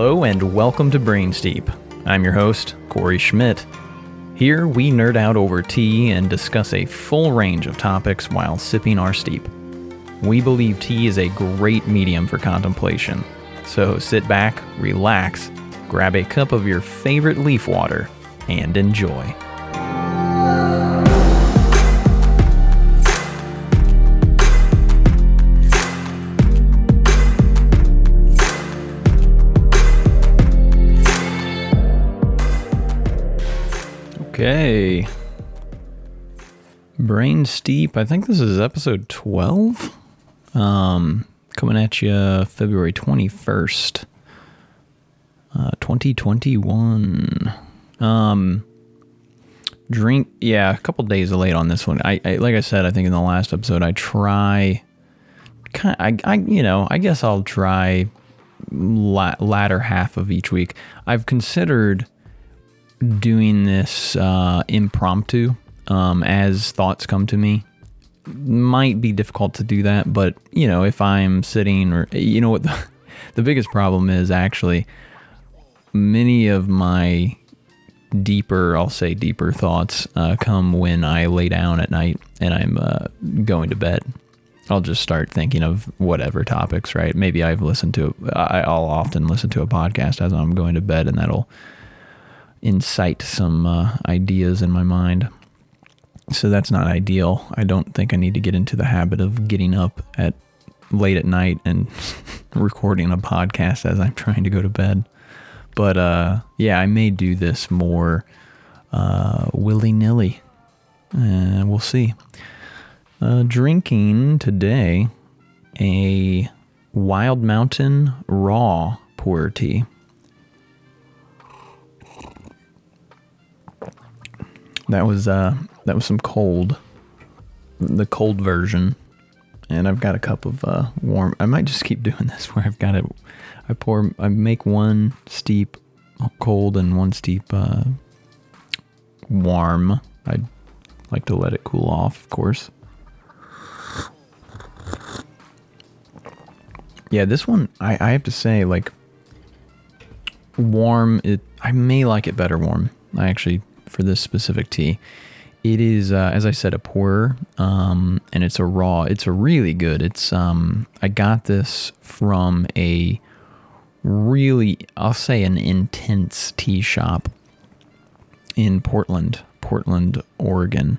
Hello and welcome to Brainsteep. I'm your host, Corey Schmidt. Here we nerd out over tea and discuss a full range of topics while sipping our steep. We believe tea is a great medium for contemplation. So sit back, relax, grab a cup of your favorite leaf water, and enjoy. Okay. Brain Steep. I think this is episode 12. Um, coming at you February 21st, uh, 2021. Um, drink, yeah, a couple days late on this one. I, I, like I said, I think in the last episode, I try, kind I, I, you know, I guess I'll try la- latter half of each week. I've considered doing this uh, impromptu um, as thoughts come to me. Might be difficult to do that, but you know, if I'm sitting or you know what the, the biggest problem is actually many of my deeper, I'll say deeper thoughts uh, come when I lay down at night and I'm uh, going to bed. I'll just start thinking of whatever topics, right? Maybe I've listened to, I'll often listen to a podcast as I'm going to bed, and that'll incite some uh, ideas in my mind. So that's not ideal. I don't think I need to get into the habit of getting up at late at night and recording a podcast as I'm trying to go to bed. But uh, yeah, I may do this more uh, willy nilly. Uh, we'll see. Uh, drinking today a Wild Mountain Raw Pu'er tea. That was uh that was some cold, the cold version, and I've got a cup of uh, warm. I might just keep doing this where I've got it. I pour. I make one steep cold and one steep uh, warm. I like to let it cool off, of course. Yeah, this one I, I have to say like warm. It I may like it better warm. I actually for this specific tea. It is, uh, as I said, a Pu'er, um, and it's a raw. It's a really good. It's um, I got this from a really, I'll say, an intense tea shop in Portland, Portland, Oregon,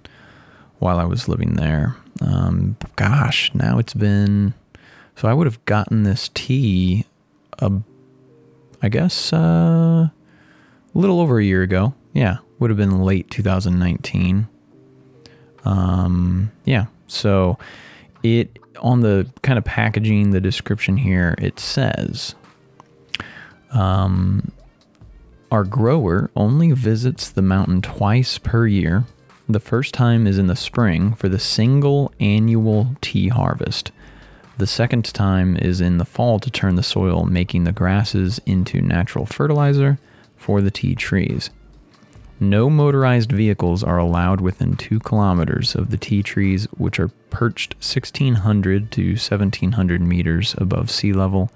while I was living there. Um, gosh, now it's been. So I would have gotten this tea, uh, I guess, uh, a little over a year ago. Yeah, would have been late 2019. Um, yeah, so it on the kind of packaging, the description here, it says, um, our grower only visits the mountain twice per year. The first time is in the spring for the single annual tea harvest. The second time is in the fall to turn the soil, making the grasses into natural fertilizer for the tea trees. No motorized vehicles are allowed within two kilometers of the tea trees, which are perched 1,600 to 1,700 meters above sea level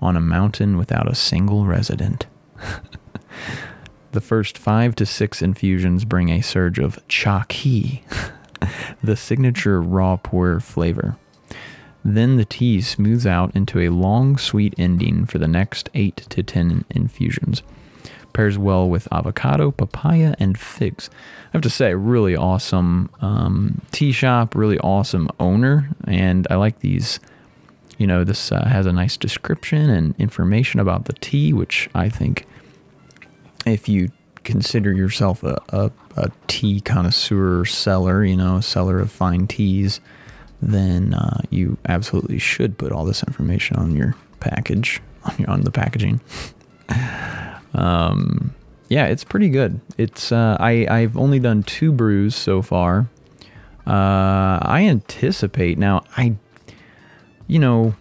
on a mountain without a single resident. the first five to six infusions bring a surge of cha qi, the signature raw Pu'er flavor. Then the tea smooths out into a long, sweet ending for the next eight to ten infusions pairs well with avocado, papaya, and figs. I have to say, really awesome um, tea shop, really awesome owner, and I like these. You know, this uh, has a nice description and information about the tea, which I think, if you consider yourself a, a, a tea connoisseur seller, you know, a seller of fine teas, then uh, you absolutely should put all this information on your package, on, your, on the packaging. Um, yeah, it's pretty good. It's uh, I I've only done two brews so far. Uh, I anticipate now. I, you know,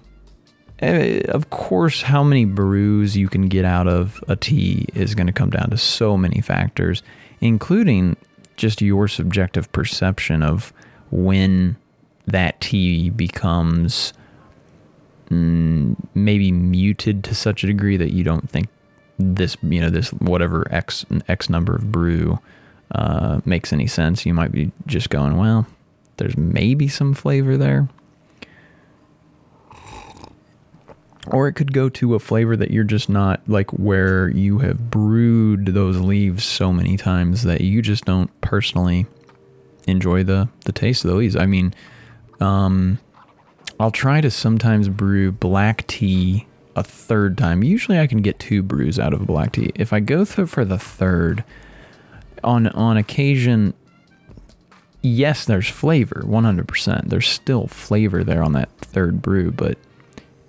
uh, of course, how many brews you can get out of a tea is going to come down to so many factors, including just your subjective perception of when that tea becomes mm, maybe muted to such a degree that you don't think this you know this whatever x x number of brew uh, makes any sense. You might be just going, well, there's maybe some flavor there. Or it could go to a flavor that you're just not like where you have brewed those leaves so many times that you just don't personally enjoy the the taste of the leaves. I mean, um, I'll try to sometimes brew black tea a third time. Usually I can get two brews out of a black tea. If I go through for the third, on on occasion, yes, there's flavor, 100%. There's still flavor there on that third brew, but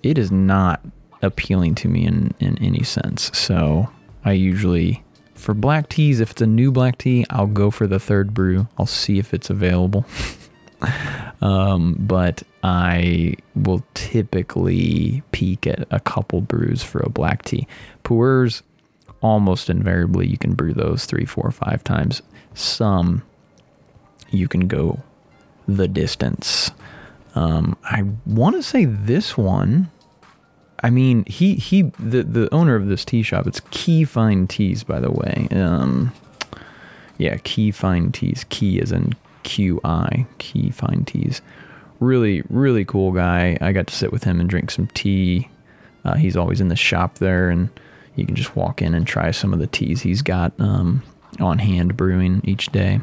it is not appealing to me in, in any sense. So I usually, for black teas, if it's a new black tea, I'll go for the third brew. I'll see if it's available. um, but I will typically peak at a couple brews for a black tea. Pu'ers, almost invariably, you can brew those three, four, five times. Some you can go the distance. Um, I want to say this one. I mean, he he the the owner of this tea shop. It's Qi Fine Teas, by the way. Um, yeah, Qi Fine Teas. Qi is in Q I. Qi Fine Teas. Really, really cool guy. I got to sit with him and drink some tea. Uh, he's always in the shop there, and you can just walk in and try some of the teas he's got um, on hand brewing each day.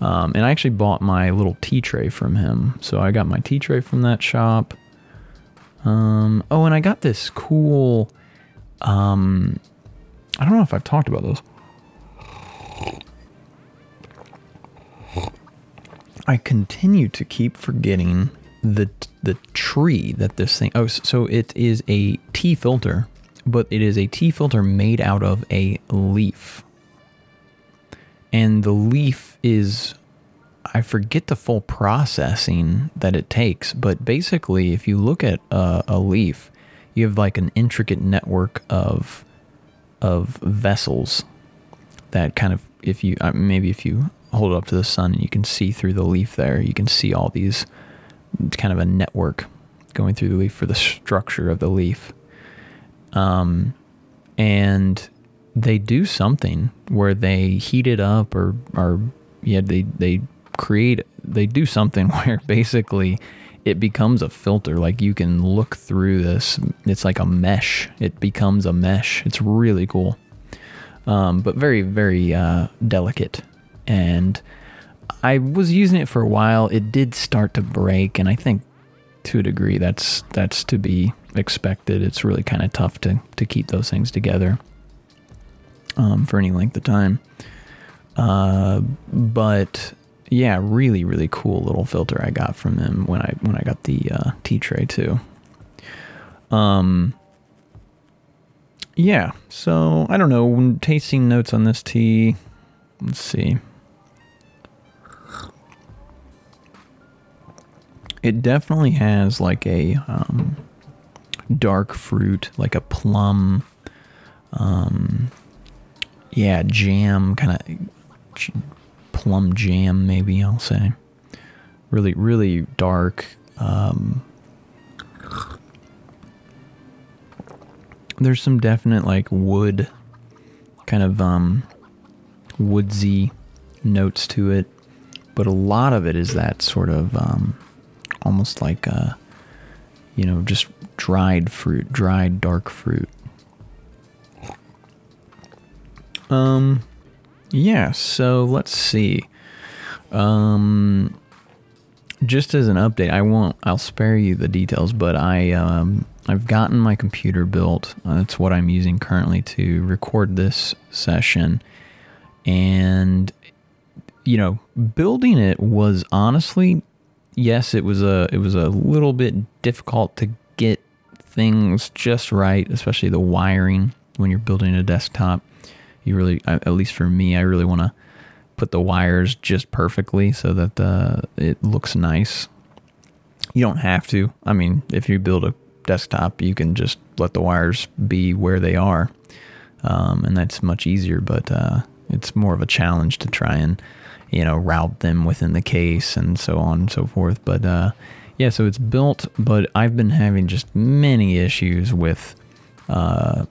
Um, and I actually bought my little tea tray from him. So I got my tea tray from that shop. Um, oh, and I got this cool. Um, I don't know if I've talked about those. I continue to keep forgetting the the tree that this thing. Oh, so it is a tea filter, but it is a tea filter made out of a leaf and the leaf is I forget the full processing that it takes, but basically, if you look at a, a, leaf, you have like an intricate network of of vessels that kind of, if you uh, maybe if you hold it up to the sun and you can see through the leaf there, you can see all these it's kind of a network going through the leaf for the structure of the leaf. Um, and they do something where they heat it up or or yeah they they create they do something where basically it becomes a filter. Like you can look through this it's like a mesh. It becomes a mesh. It's really cool. Um, but very very uh, delicate and i was using it for a while it did start to break and i think to a degree that's that's to be expected it's really kind of tough to to keep those things together um, for any length of time. Uh, but yeah, really, really cool little filter I got from them when I when I got the uh, tea tray too. Um, yeah, so I don't know. Tasting notes on this tea, let's see. It definitely has like a um, dark fruit, like a plum, um, yeah, jam, kind of plum jam, maybe I'll say. Really, really dark. Um, there's some definite like wood, kind of um, woodsy notes to it, but a lot of it is that sort of um, almost like a, uh, you know, just dried fruit, dried dark fruit. Um, yeah. So let's see. Um, just as an update, I won't. I'll spare you the details, but I um, I've gotten my computer built. Uh, that's what I'm using currently to record this session, and you know, building it was honestly, yes, it was a it was a little bit difficult to get things just right, especially the wiring when you're building a desktop you really, at least for me, I really want to put the wires just perfectly so that uh, it looks nice. You don't have to. I mean, if you build a desktop, you can just let the wires be where they are, um, and that's much easier. But uh, it's more of a challenge to try and you know route them within the case and so on and so forth. But uh, Yeah, so it's built, but I've been having just many issues with uh,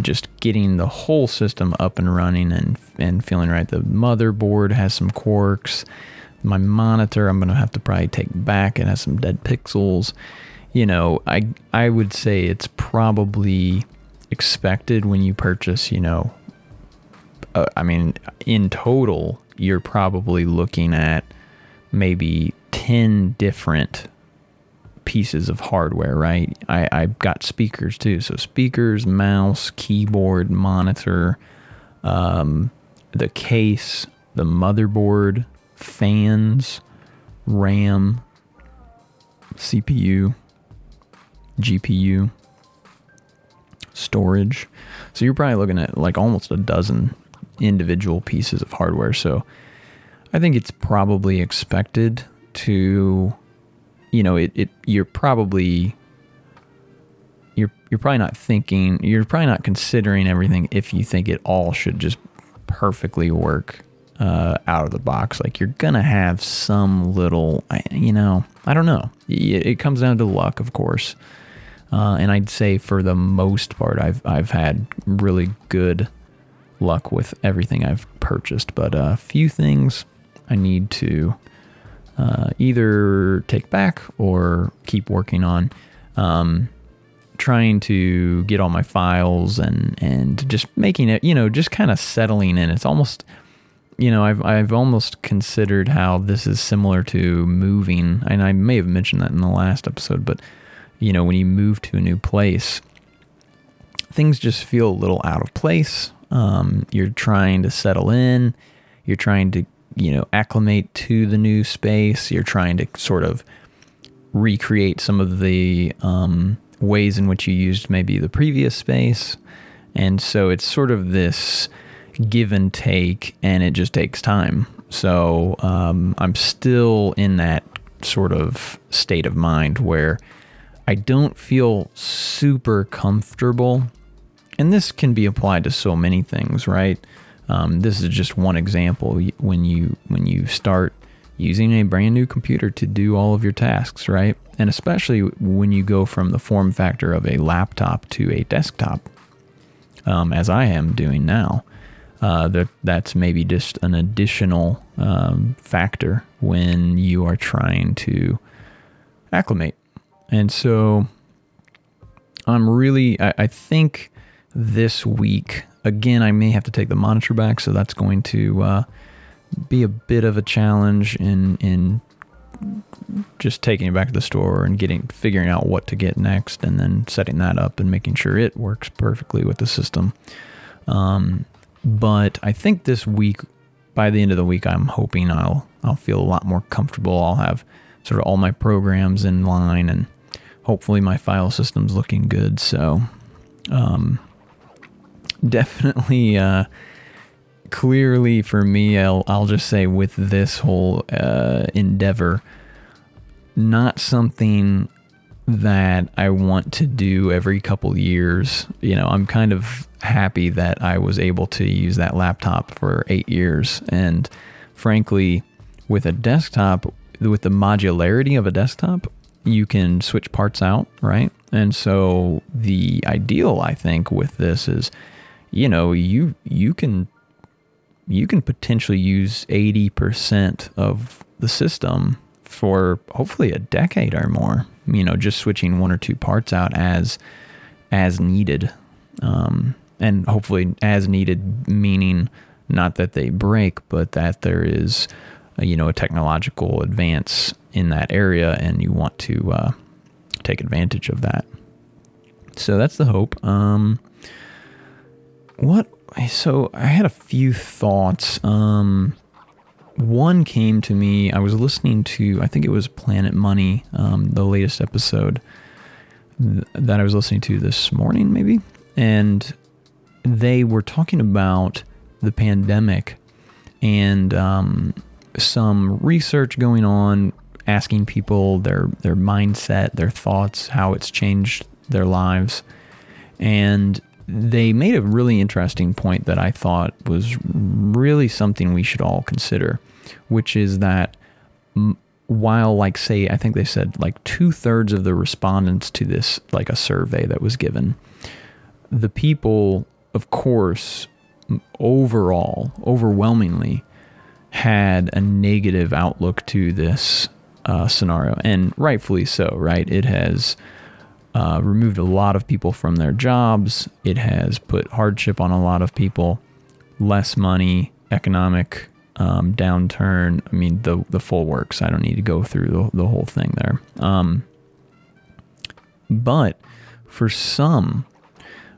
just getting the whole system up and running and and feeling right. The motherboard has some quirks. My monitor, I'm gonna have to probably take back. It has some dead pixels. You know, I I would say it's probably expected when you purchase. You know, uh, I mean, in total, you're probably looking at maybe 10 different pieces of hardware, right? I, I've got speakers too. So, speakers, mouse, keyboard, monitor, um, the case, the motherboard, fans, RAM, CPU, GPU, storage. So, you're probably looking at like almost a dozen individual pieces of hardware. So, I think it's probably expected to you know, it, it you're probably you're you're probably not thinking you're probably not considering everything if you think it all should just perfectly work uh, out of the box. Like you're gonna have some little, you know, I don't know. It, it comes down to luck, of course. Uh, and I'd say for the most part, I've I've had really good luck with everything I've purchased, but a few things I need to uh, either take back or keep working on. Um, trying to get all my files and and just making it, you know, just kind of settling in. It's almost, you know, I've I've almost considered how this is similar to moving, and I may have mentioned that in the last episode, but you know, when you move to a new place, things just feel a little out of place. Um, you're trying to settle in. You're trying to you know, acclimate to the new space. You're trying to sort of recreate some of the um, ways in which you used maybe the previous space. And so it's sort of this give and take, and it just takes time. So um, I'm still in that sort of state of mind where I don't feel super comfortable. And this can be applied to so many things, right? Um, this is just one example. When you when you start using a brand new computer to do all of your tasks, right? And especially when you go from the form factor of a laptop to a desktop, um, as I am doing now, uh, that that's maybe just an additional um, factor when you are trying to acclimate. And so I'm really, I, I think this week Again, I may have to take the monitor back, so that's going to uh, be a bit of a challenge in in just taking it back to the store and getting figuring out what to get next, and then setting that up and making sure it works perfectly with the system. Um, but I think this week, by the end of the week, I'm hoping I'll I'll feel a lot more comfortable. I'll have sort of all my programs in line, and hopefully my file system's looking good. So, um, definitely uh, clearly for me I'll, I'll just say with this whole uh, endeavor not something that I want to do every couple years. You know, I'm kind of happy that I was able to use that laptop for 8 years and frankly with a desktop with the modularity of a desktop, you can switch parts out, right? And so the ideal I think with this is you know, you you can you can potentially use 80% of the system for hopefully a decade or more, you know, just switching one or two parts out as as needed. Um, and hopefully as needed meaning not that they break, but that there is, a, you know, a technological advance in that area, and you want to uh, take advantage of that. So that's the hope. Um, what? So I had a few thoughts. Um, one came to me. I was listening to, I think it was Planet Money, um, the latest episode th- that I was listening to this morning, maybe. And they were talking about the pandemic and um, some research going on, asking people their their mindset, their thoughts, how it's changed their lives. And they made a really interesting point that I thought was really something we should all consider, which is that while like say i think they said like two-thirds of the respondents to this like a survey that was given the people of course overall overwhelmingly had a negative outlook to this uh, scenario and rightfully so right? It has uh, removed a lot of people from their jobs it has put hardship on a lot of people less money economic um, downturn. I mean, the the full works. I don't need to go through the, the whole thing there. Um, but for some,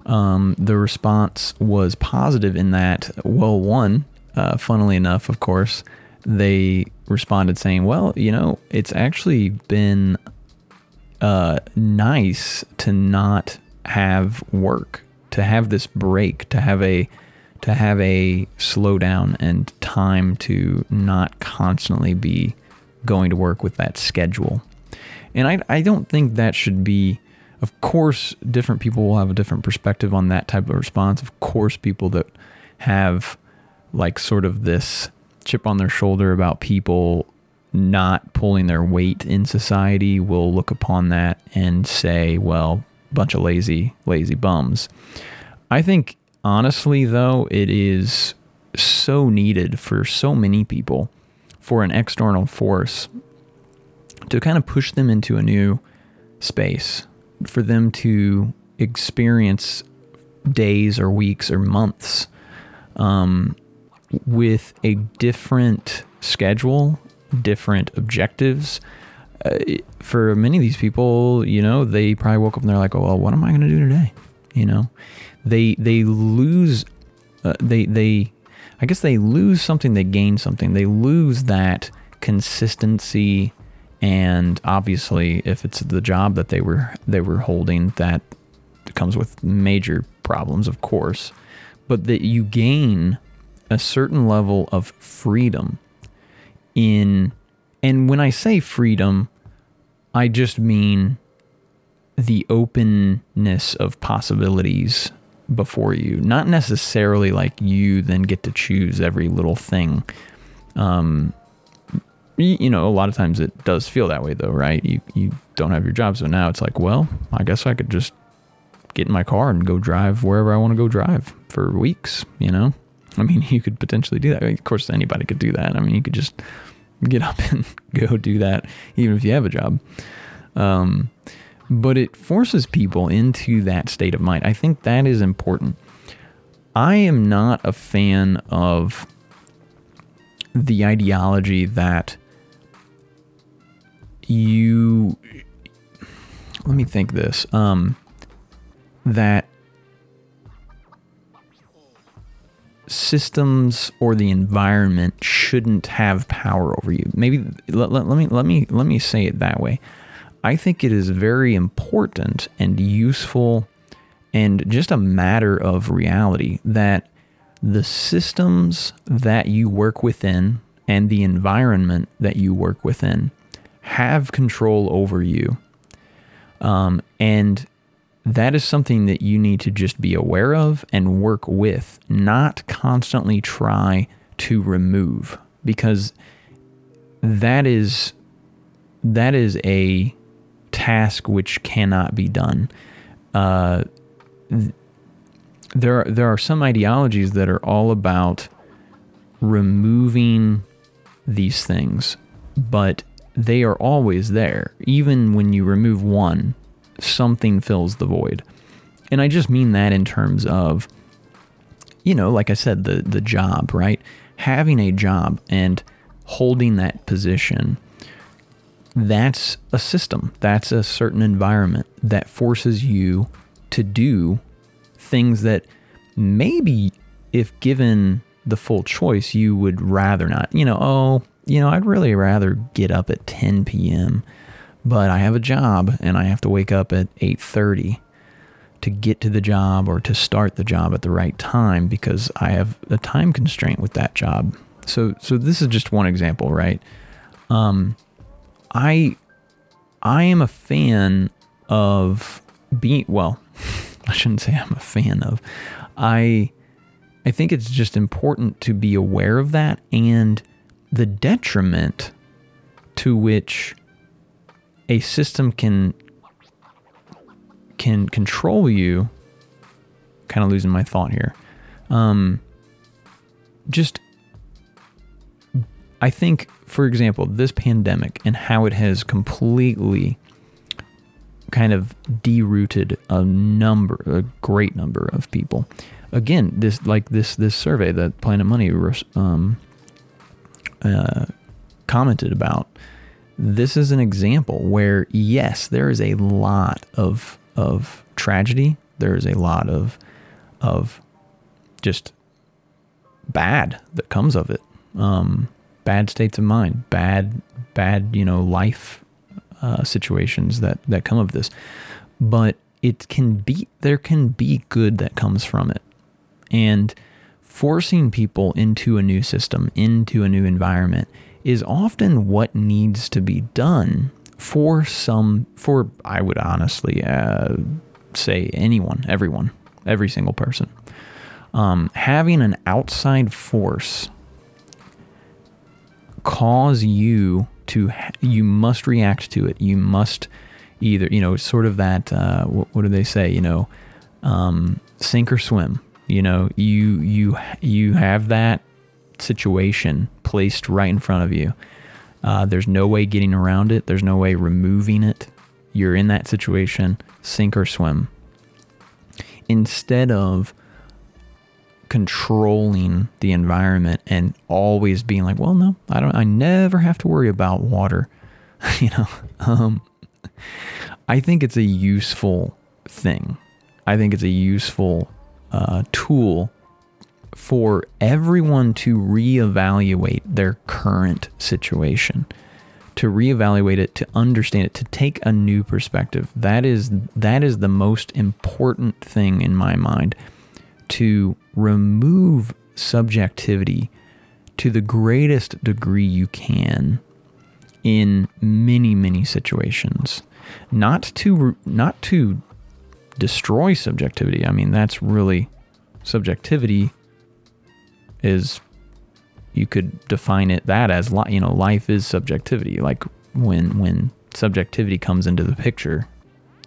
um, the response was positive in that, well, one, uh, funnily enough, of course, they responded saying, well, you know, it's actually been uh, nice to not have work, to have this break, to have a to have a slowdown and time to not constantly be going to work with that schedule. And I, I don't think that should be, of course, different people will have a different perspective on that type of response. Of course, people that have like sort of this chip on their shoulder about people not pulling their weight in society will look upon that and say, well, bunch of lazy, lazy bums. I think honestly, though, it is so needed for so many people for an external force to kind of push them into a new space, for them to experience days or weeks or months um, with a different schedule, different objectives. Uh, for many of these people, you know, they probably woke up and they're like, "Oh, well, what am I going to do today?" You know, they they lose uh, they they I guess they lose something they gain something they lose that consistency and obviously if it's the job that they were they were holding that comes with major problems of course but that you gain a certain level of freedom in and when I say freedom I just mean the openness of possibilities before you. Not necessarily like you then get to choose every little thing. Um, you know, a lot of times it does feel that way though, right? You you don't have your job, so now it's like, well, I guess I could just get in my car and go drive wherever I want to go drive for weeks. You know, I mean, you could potentially do that. I mean, of course, anybody could do that. I mean, you could just get up and go do that, even if you have a job. Um, but it forces people into that state of mind. I think that is important. I am not a fan of the ideology that you let me think this um, that systems or the environment shouldn't have power over you maybe let, let, let me let me let me say it that way I think it is very important and useful and just a matter of reality that the systems that you work within and the environment that you work within have control over you. Um, and that is something that you need to just be aware of and work with, not constantly try to remove, because that is that is a task which cannot be done. Uh, th- there, are, there are some ideologies that are all about removing these things, but they are always there. Even when you remove one, something fills the void. And I just mean that in terms of, you know, like I said, the the job, right? Having a job and holding that position that's a system, that's a certain environment that forces you to do things that maybe, if given the full choice, you would rather not. You know, oh, you know, I'd really rather get up at 10 p.m., but I have a job and I have to wake up at 8:30 to get to the job or to start the job at the right time because I have a time constraint with that job. So so this is just one example, right? Um, I I am a fan of being well, I shouldn't say I'm a fan of. I I think it's just important to be aware of that and the detriment to which a system can can control you kind of losing my thought here um, just i think for example this pandemic and how it has completely kind of derooted a number a great number of people. Again this like this this survey that planet money um, uh, commented about this is an example where yes, there is a lot of of tragedy. There is a lot of of just bad that comes of it. Um, bad states of mind, bad bad you know life uh, situations that that come of this. But it can be there can be good that comes from it, and forcing people into a new system, into a new environment is often what needs to be done for some, for I would honestly uh, say anyone, everyone, every single person. Um, having an outside force cause you to, you must react to it. You must either, you know, sort of that, uh, what, what do they say, you know, um, sink or swim. You know, you you you have that situation placed right in front of you. Uh, there's no way getting around it, there's no way removing it. You're in that situation, sink or swim. Instead of controlling the environment and always being like, well, no, I don't, I never have to worry about water. you know, um, I think it's a useful thing. I think it's a useful uh, tool for everyone to reevaluate their current situation, to reevaluate it, to understand it, to take a new perspective. That is that is the most important thing in my mind to remove subjectivity to the greatest degree you can in many many situations not to not to destroy subjectivity i mean that's really subjectivity is you could define it that as you know life is subjectivity. Like when when subjectivity comes into the picture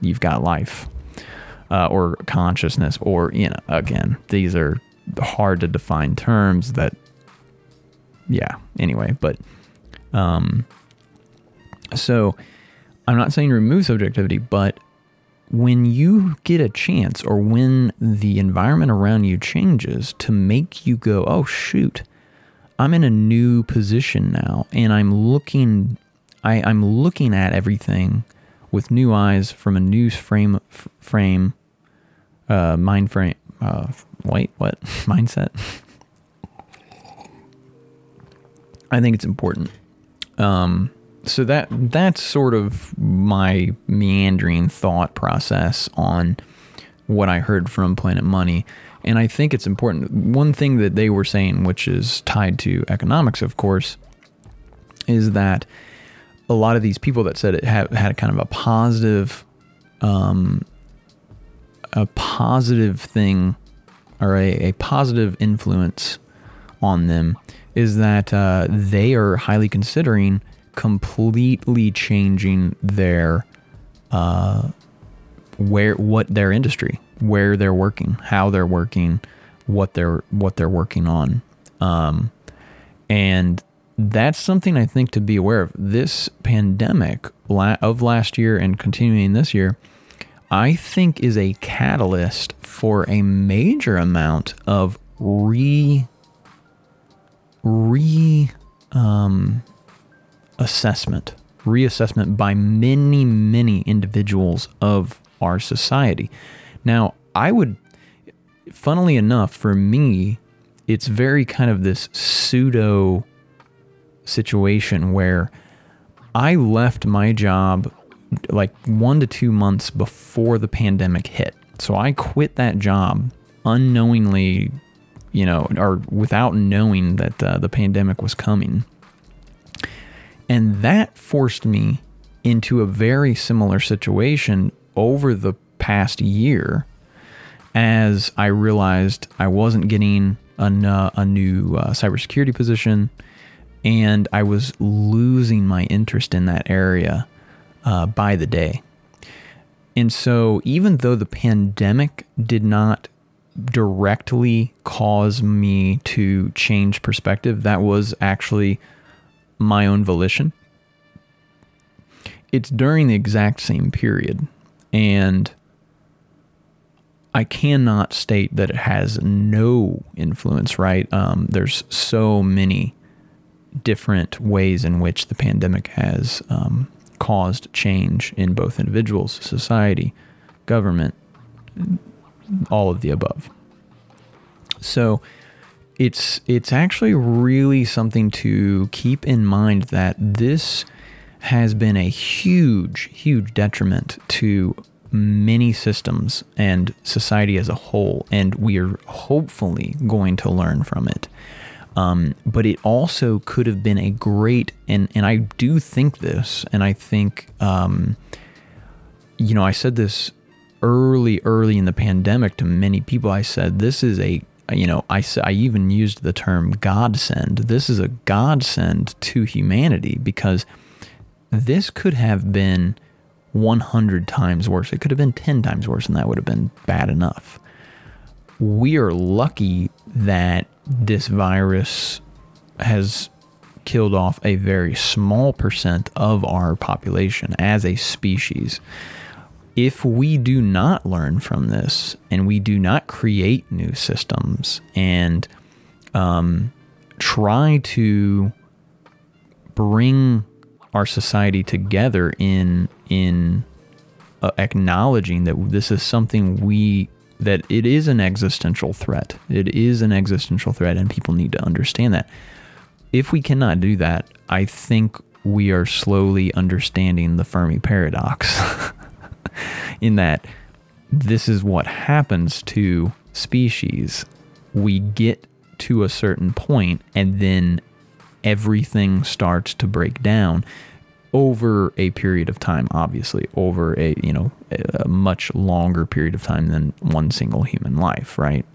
you've got life uh, or consciousness or you know again these are hard to define terms that yeah anyway but um so i'm not saying remove subjectivity but when you get a chance or when the environment around you changes to make you go, oh, shoot, I'm in a new position now and I'm looking, I, I'm looking at everything with new eyes from a new frame, f- frame, uh, mind frame, uh, wait, what? Mindset. I think it's important. Um, so that that's sort of my meandering thought process on what I heard from Planet Money. And I think it's important. One thing that they were saying, which is tied to economics, of course, is that a lot of these people that said it had, had kind of a positive, um, a positive thing or a, a positive influence on them is that uh, they are highly considering completely changing their uh, where what their industry, where they're working, how they're working, what they're what they're working on, um, and that's something I think to be aware of. This pandemic of last year and continuing this year, I think is a catalyst for a major amount of re re um, assessment, reassessment by many, many individuals of our society. Now, I would, funnily enough, for me, it's very kind of this pseudo situation where I left my job like one to two months before the pandemic hit. So I quit that job unknowingly, you know, or without knowing that uh, the pandemic was coming. And that forced me into a very similar situation over the past year as I realized I wasn't getting a, a new uh, cybersecurity position. and I was losing my interest in that area uh, by the day. And so, even though the pandemic did not directly cause me to change perspective, that was actually my own volition. It's during the exact same period. And I cannot state that it has no influence, right? Um, there's so many different ways in which the pandemic has um, caused change in both individuals, society, government, all of the above. So it's it's actually really something to keep in mind that this has been a huge huge detriment to many systems and society as a whole and we are hopefully going to learn from it um, but it also could have been a great, and, and I do think this, and I think, um, you know, I said this early, early in the pandemic to many people. I said, this is a, you know, I, I even used the term godsend. This is a godsend to humanity because this could have been 100 times worse. It could have been 10 times worse, and that would have been bad enough. We are lucky that this virus has killed off a very small percent of our population as a species. If we do not learn from this and we do not create new systems and um, try to bring our society together in in uh, acknowledging that this is something we that it is an existential threat. It is an existential threat, and people need to understand that. If we cannot do that, I think we are slowly understanding the Fermi paradox in that this is what happens to species. We get to a certain point, and then everything starts to break down over a period of time obviously over a you know a much longer period of time than one single human life right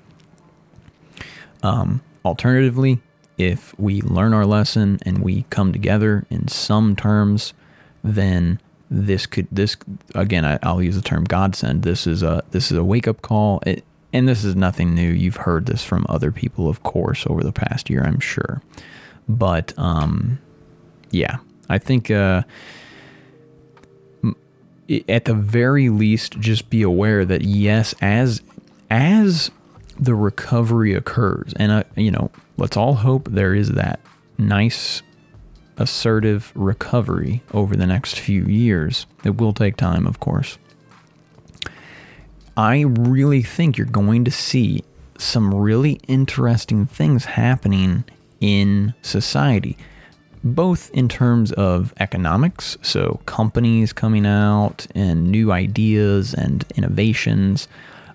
um, alternatively if we learn our lesson and we come together in some terms then this could this again I, will use the term godsend. This is a this is a wake-up call. It, and this is nothing new. You've heard this from other people of course over the past year i'm sure. But um yeah I think uh, at the very least, just be aware that yes, as as the recovery occurs, and uh, you know, let's all hope there is that nice, assertive recovery over the next few years. It will take time, of course. I really think you're going to see some really interesting things happening in society both in terms of economics, so companies coming out and new ideas and innovations,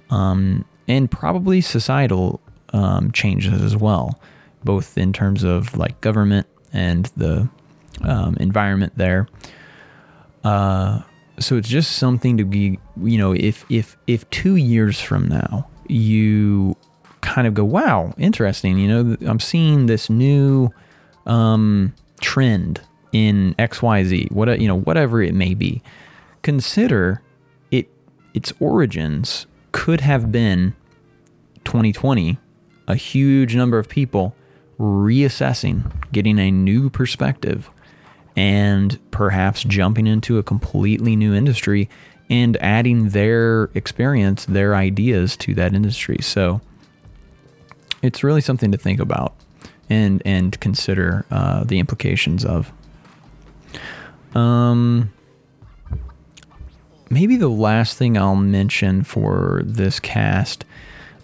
um, and probably societal um, changes as well, both in terms of like government and the um, environment there. Uh, so it's just something to be, you know, if if if two years from now you kind of go, wow, interesting, you know, I'm seeing this new um, trend in XYZ, what you know, whatever it may be, consider it its origins could have been 2020, a huge number of people reassessing, getting a new perspective, and perhaps jumping into a completely new industry and adding their experience, their ideas to that industry. So it's really something to think about and and consider uh, the implications of. Um, maybe the last thing I'll mention for this cast,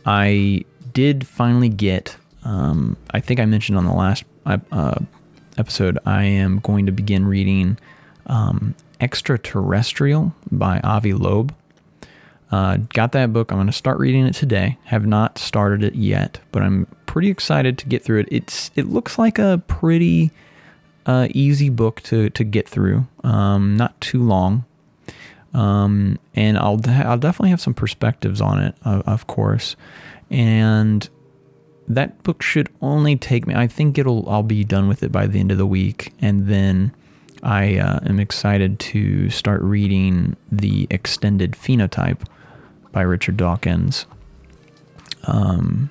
I did finally get. Um, I think I mentioned on the last uh, episode. I am going to begin reading um, Extraterrestrial by Avi Loeb. Uh, got that book. I'm going to start reading it today. Have not started it yet, but I'm pretty excited to get through it. It's it looks like a pretty uh, easy book to to get through. Um, not too long, um, and I'll I'll definitely have some perspectives on it, of, of course. And that book should only take me. I think it'll. I'll be done with it by the end of the week, and then I uh, am excited to start reading the extended phenotype by Richard Dawkins. Um,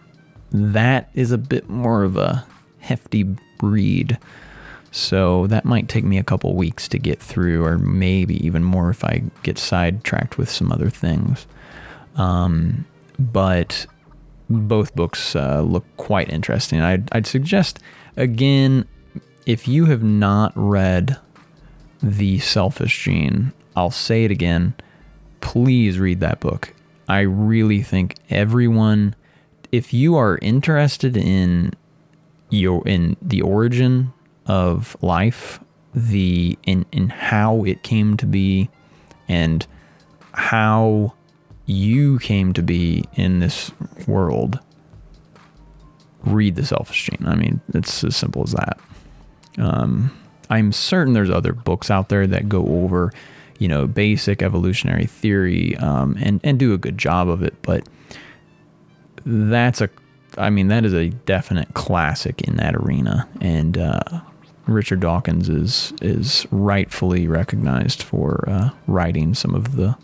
that is a bit more of a hefty read. So that might take me a couple weeks to get through, or maybe even more if I get sidetracked with some other things. Um, but both books uh, look quite interesting. I'd, I'd suggest, again, if you have not read The Selfish Gene, I'll say it again. Please read that book. I really think everyone, if you are interested in your in the origin of life, the in in how it came to be, and how you came to be in this world, read The Selfish Gene. I mean, it's as simple as that. Um, I'm certain there's other books out there that go over, you know, basic evolutionary theory um, and and do a good job of it, but that's a, I mean, that is a definite classic in that arena, and uh, Richard Dawkins is is rightfully recognized for uh, writing some of the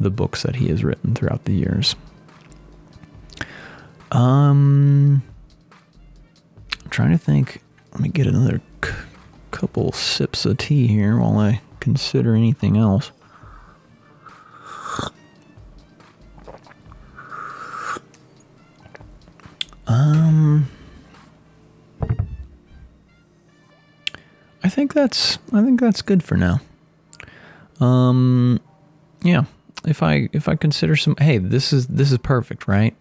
the books that he has written throughout the years. Um, I'm trying to think. Let me get another c- couple sips of tea here while I consider anything else. Um, I think that's I think that's good for now. Um, yeah if I if I consider some hey this is this is perfect right?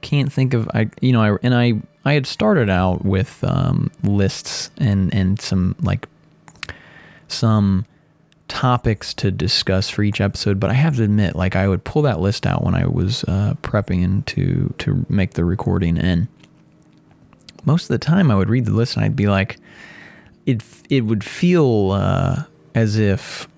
Can't think of I you know I and I I had started out with um, lists and and some like some topics to discuss for each episode but I have to admit like I would pull that list out when I was uh, prepping and to to make the recording and most of the time I would read the list and I'd be like it it would feel uh, as if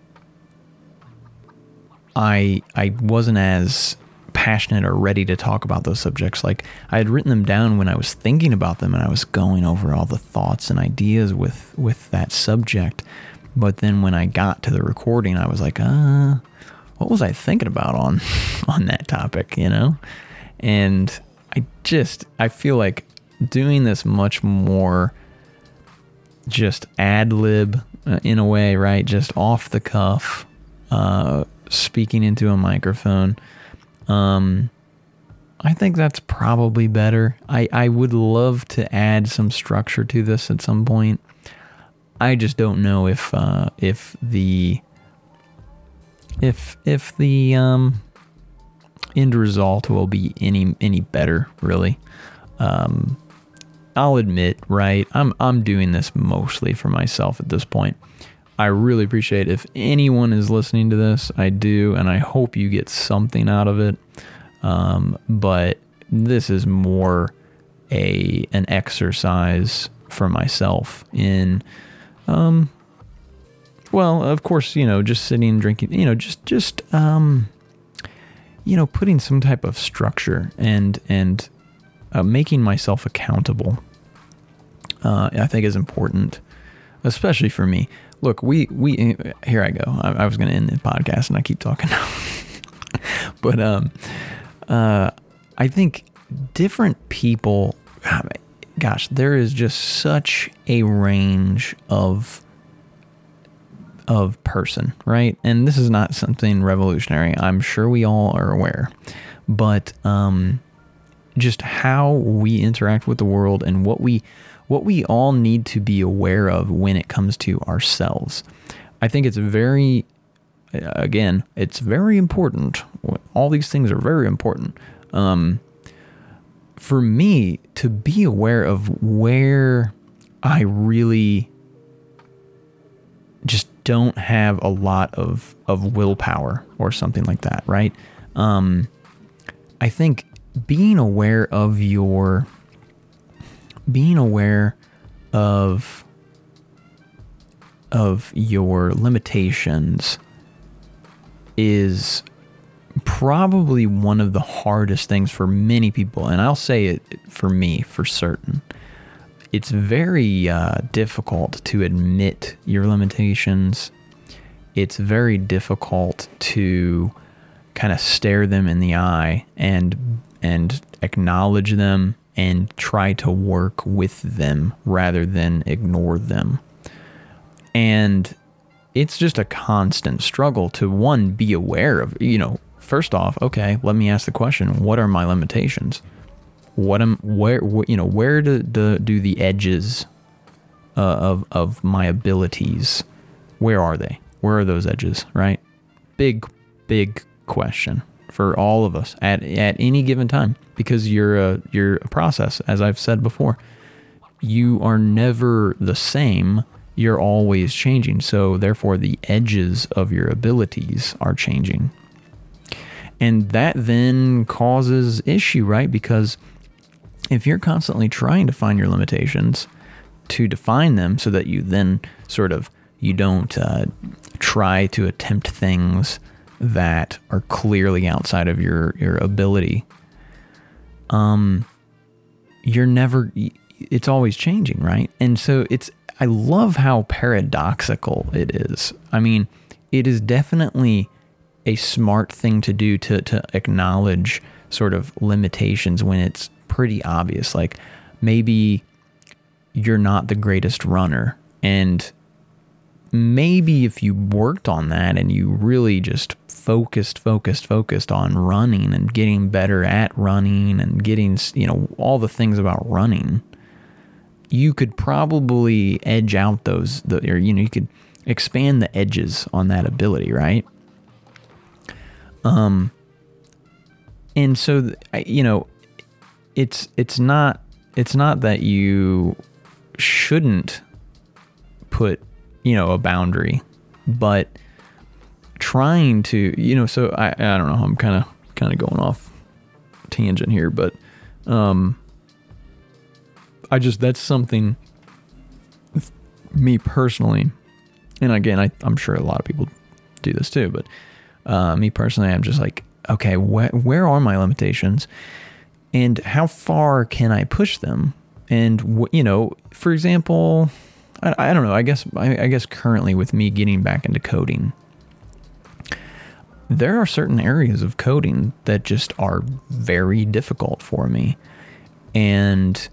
I I wasn't as passionate or ready to talk about those subjects. Like I had written them down when I was thinking about them and I was going over all the thoughts and ideas with with that subject. But then when I got to the recording, I was like, uh, what was I thinking about on on that topic, you know? And I just I feel like doing this much more just ad lib uh, in a way, right? Just off the cuff. Uh, speaking into a microphone. Um, I think that's probably better. I, I would love to add some structure to this at some point. I just don't know if uh, if the if if the um, end result will be any any better really. Um, I'll admit, right? I'm I'm doing this mostly for myself at this point. I really appreciate if anyone is listening to this. I do, and I hope you get something out of it. Um, but this is more a an exercise for myself in, um, well, of course, you know, just sitting and drinking, you know, just just um, you know, putting some type of structure and and uh, making myself accountable. Uh, I think is important, especially for me look, we we here I go. I, I was going to end the podcast, and I keep talking now. but um, uh, I think different people. Gosh, there is just such a range of of person, right? And this is not something revolutionary. I'm sure we all are aware, but um, just how we interact with the world and what we what we all need to be aware of when it comes to ourselves. I think it's very, again, it's very important. All these things are very important. Um, for me to be aware of where I really just don't have a lot of, of willpower or something like that, right? Um, I think being aware of your being aware of of your limitations is probably one of the hardest things for many people, and I'll say it for me for certain. It's very uh, difficult to admit your limitations. It's very difficult to kind of stare them in the eye and and acknowledge them and try to work with them rather than ignore them. And it's just a constant struggle to one be aware of, you know, first off, okay, let me ask the question, what are my limitations? What am where you know, where do the do the edges uh, of of my abilities where are they? Where are those edges, right? Big big question for all of us at at any given time because you're a you're a process as I've said before. You are never the same. You're always changing. So therefore the edges of your abilities are changing. And that then causes issue, right? Because if you're constantly trying to find your limitations to define them so that you then sort of you don't uh, try to attempt things that are clearly outside of your your ability um you're never it's always changing right? And so it's i love how paradoxical it is. I mean it is definitely a smart thing to do to to acknowledge sort of limitations when it's pretty obvious. Like maybe you're not the greatest runner and maybe if you worked on that and you really just focused, focused, focused on running and getting better at running and getting, you know, all the things about running, you could probably edge out those, the, or, you know, you could expand the edges on that ability, right? Um, and so, you know, it's, it's not, it's not that you shouldn't put you know, a boundary, but trying to, you know, so I, I don't know, I'm kind of, kind of going off tangent here, but, um, I just, that's something me personally, and again, I, I'm sure a lot of people do this too, but, uh, me personally, I'm just like, okay, wh- where are my limitations and how far can I push them? And, you know, for example, I, I don't know. I guess I, I guess currently with me getting back into coding, there are certain areas of coding that just are very difficult for me, and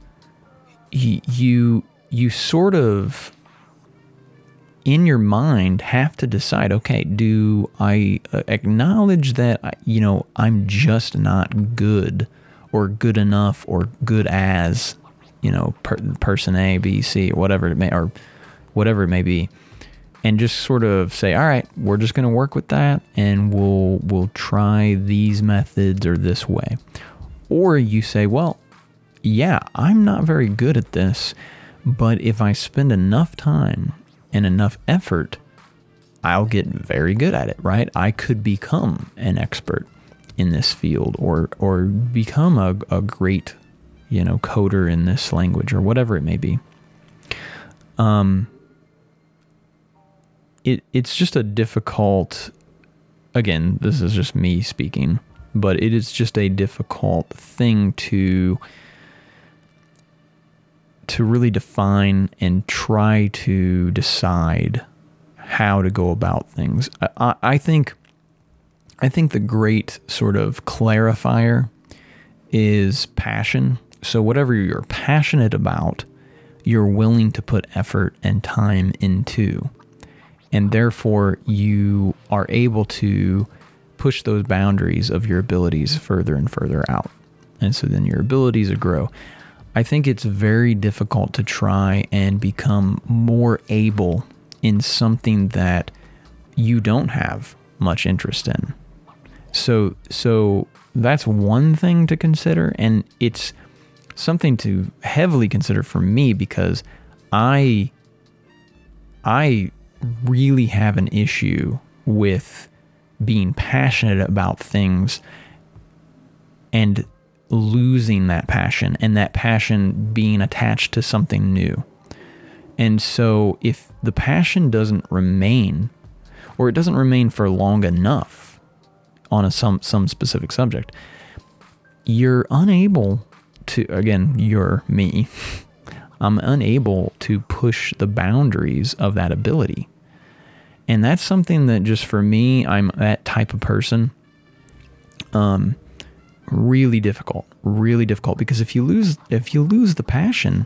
you you sort of in your mind have to decide okay do i uh, acknowledge that you know i'm just not good or good enough or good as you know, per, person A, B, C, or whatever it may, or whatever it may be, and just sort of say, all right, we're just going to work with that, and we'll we'll try these methods or this way, or you say, well, yeah, I'm not very good at this, but if I spend enough time and enough effort, I'll get very good at it, right? I could become an expert in this field or or become a, a great you know, coder in this language or whatever it may be. Um, it it's just a difficult. Again, this is just me speaking, but it is just a difficult thing to to really define and try to decide how to go about things. I, I think I think the great sort of clarifier is passion so, whatever you're passionate about, you're willing to put effort and time into. And therefore, you are able to push those boundaries of your abilities further and further out. And so then your abilities grow. I think it's very difficult to try and become more able in something that you don't have much interest in. So so that's one thing to consider and it's something to heavily consider for me because I I really have an issue with being passionate about things and losing that passion and that passion being attached to something new. And so if the passion doesn't remain or it doesn't remain for long enough on a some some specific subject, you're unable to again, you're me. I'm unable to push the boundaries of that ability. And that's something that just for me, I'm that type of person. Um really difficult, really difficult because if you lose if you lose the passion,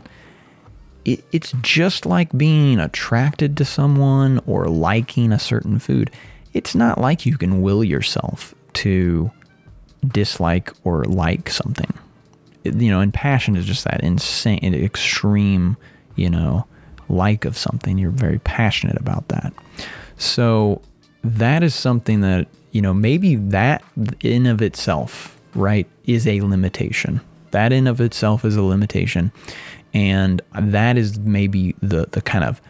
it, it's just like being attracted to someone or liking a certain food. It's not like you can will yourself to dislike or like something. You know, and passion is just that insane, extreme, you know, like of something. You're very passionate about that. So that is something that, you know, maybe that in of itself, right, is a limitation. That in of itself is a limitation. And that is maybe the, the kind of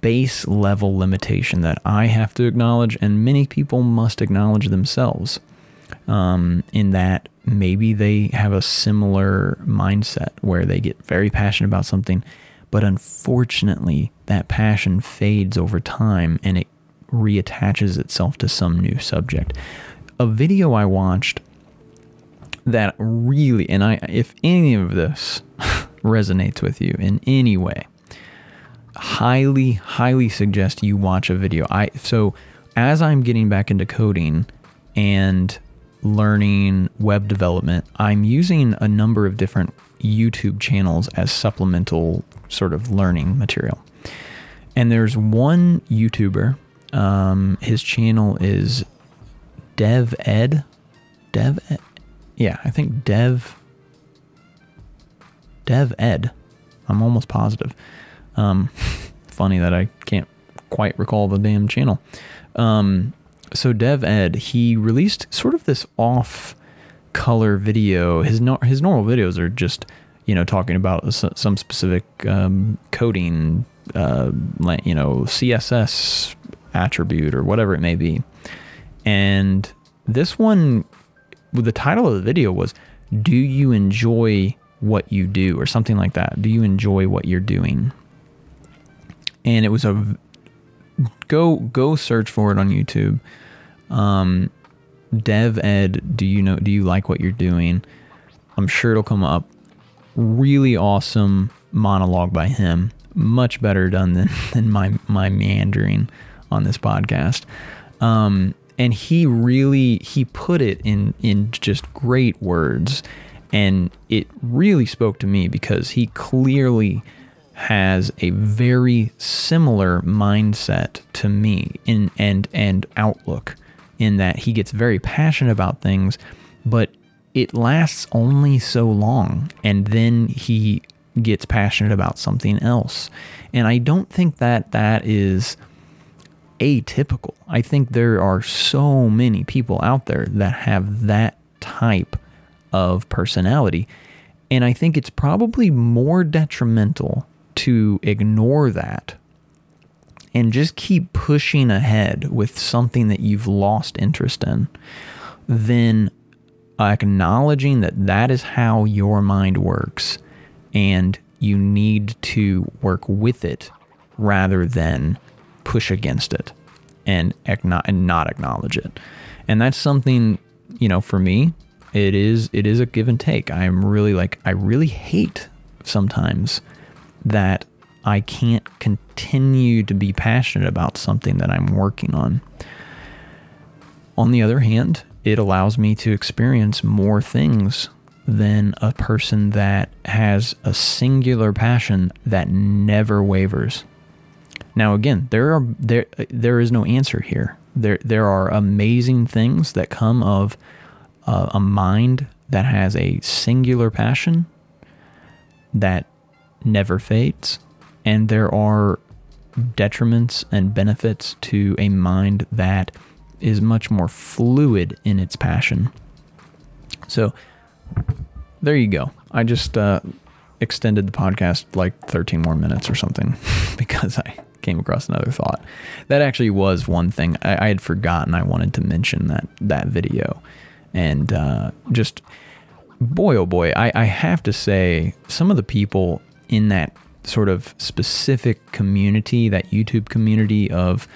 base level limitation that I have to acknowledge, and many people must acknowledge themselves. Um, in that maybe they have a similar mindset where they get very passionate about something, but unfortunately, that passion fades over time and it reattaches itself to some new subject. A video I watched that really, and I, if any of this resonates with you in any way, highly, highly suggest you watch a video. I so as I'm getting back into coding and learning web development, I'm using a number of different YouTube channels as supplemental sort of learning material. And there's one YouTuber, um, his channel is Dev Ed. Dev Ed? Yeah, I think Dev Dev Ed. I'm almost positive. Um, funny that I can't quite recall the damn channel. Um, so Dev Ed, he released sort of this off color video. His no, his normal videos are just you know talking about some specific um, coding, uh, you know CSS attribute or whatever it may be. And this one, the title of the video was "Do you enjoy what you do?" or something like that. Do you enjoy what you're doing? And it was a go go search for it on YouTube. Um, Dev Ed, do you know? Do you like what you're doing? I'm sure it'll come up. Really awesome monologue by him. Much better done than, than my my meandering on this podcast. Um, and he really he put it in in just great words, and it really spoke to me because he clearly has a very similar mindset to me in and and outlook in that he gets very passionate about things, but it lasts only so long. And then he gets passionate about something else. And I don't think that that is atypical. I think there are so many people out there that have that type of personality. And I think it's probably more detrimental to ignore that and just keep pushing ahead with something that you've lost interest in, then acknowledging that that is how your mind works and you need to work with it rather than push against it and, and not acknowledge it. And that's something, you know, for me, it is it is a give and take. I'm really like I really hate sometimes that I can't continue to be passionate about something that I'm working on. On the other hand, it allows me to experience more things than a person that has a singular passion that never wavers. Now again, there are there there is no answer here. There there are amazing things that come of uh, a mind that has a singular passion that never fades and there are detriments and benefits to a mind that is much more fluid in its passion. So there you go. I just uh, extended the podcast like 13 more minutes or something because I came across another thought. That actually was one thing I, I had forgotten. I wanted to mention that that video, and uh, just boy oh boy, I, I have to say some of the people in that sort of specific community, that YouTube community of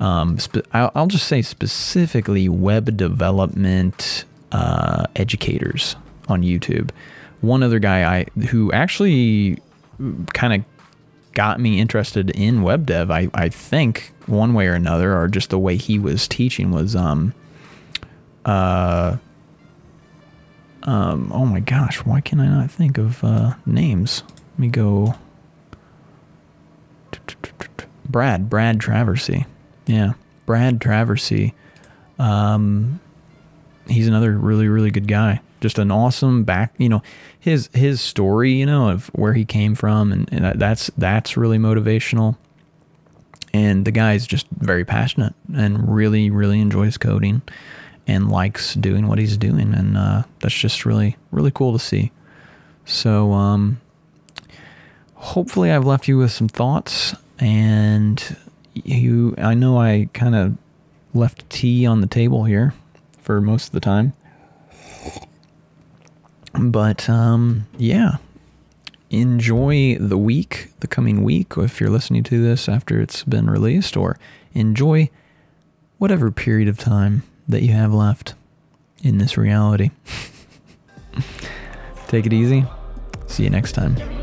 um, spe- I'll, just say specifically web development uh, educators on YouTube. One other guy I who actually kind of got me interested in web dev. I, I think one way or another, or just the way he was teaching was um uh um oh my gosh, why can I not think of uh, names? Let me go. Brad Brad Traversy, yeah, Brad Traversy. Um, he's another really really good guy. Just an awesome back you know his his story you know of where he came from and, and that's that's really motivational. And the guy's just very passionate and really really enjoys coding and likes doing what he's doing. And uh, that's just really really cool to see. So um, hopefully i've left you with some thoughts and you i know i kind of left tea on the table here for most of the time but um, yeah, enjoy the week, the coming week, if you're listening to this after it's been released, or enjoy whatever period of time that you have left in this reality. Take it easy. See you next time.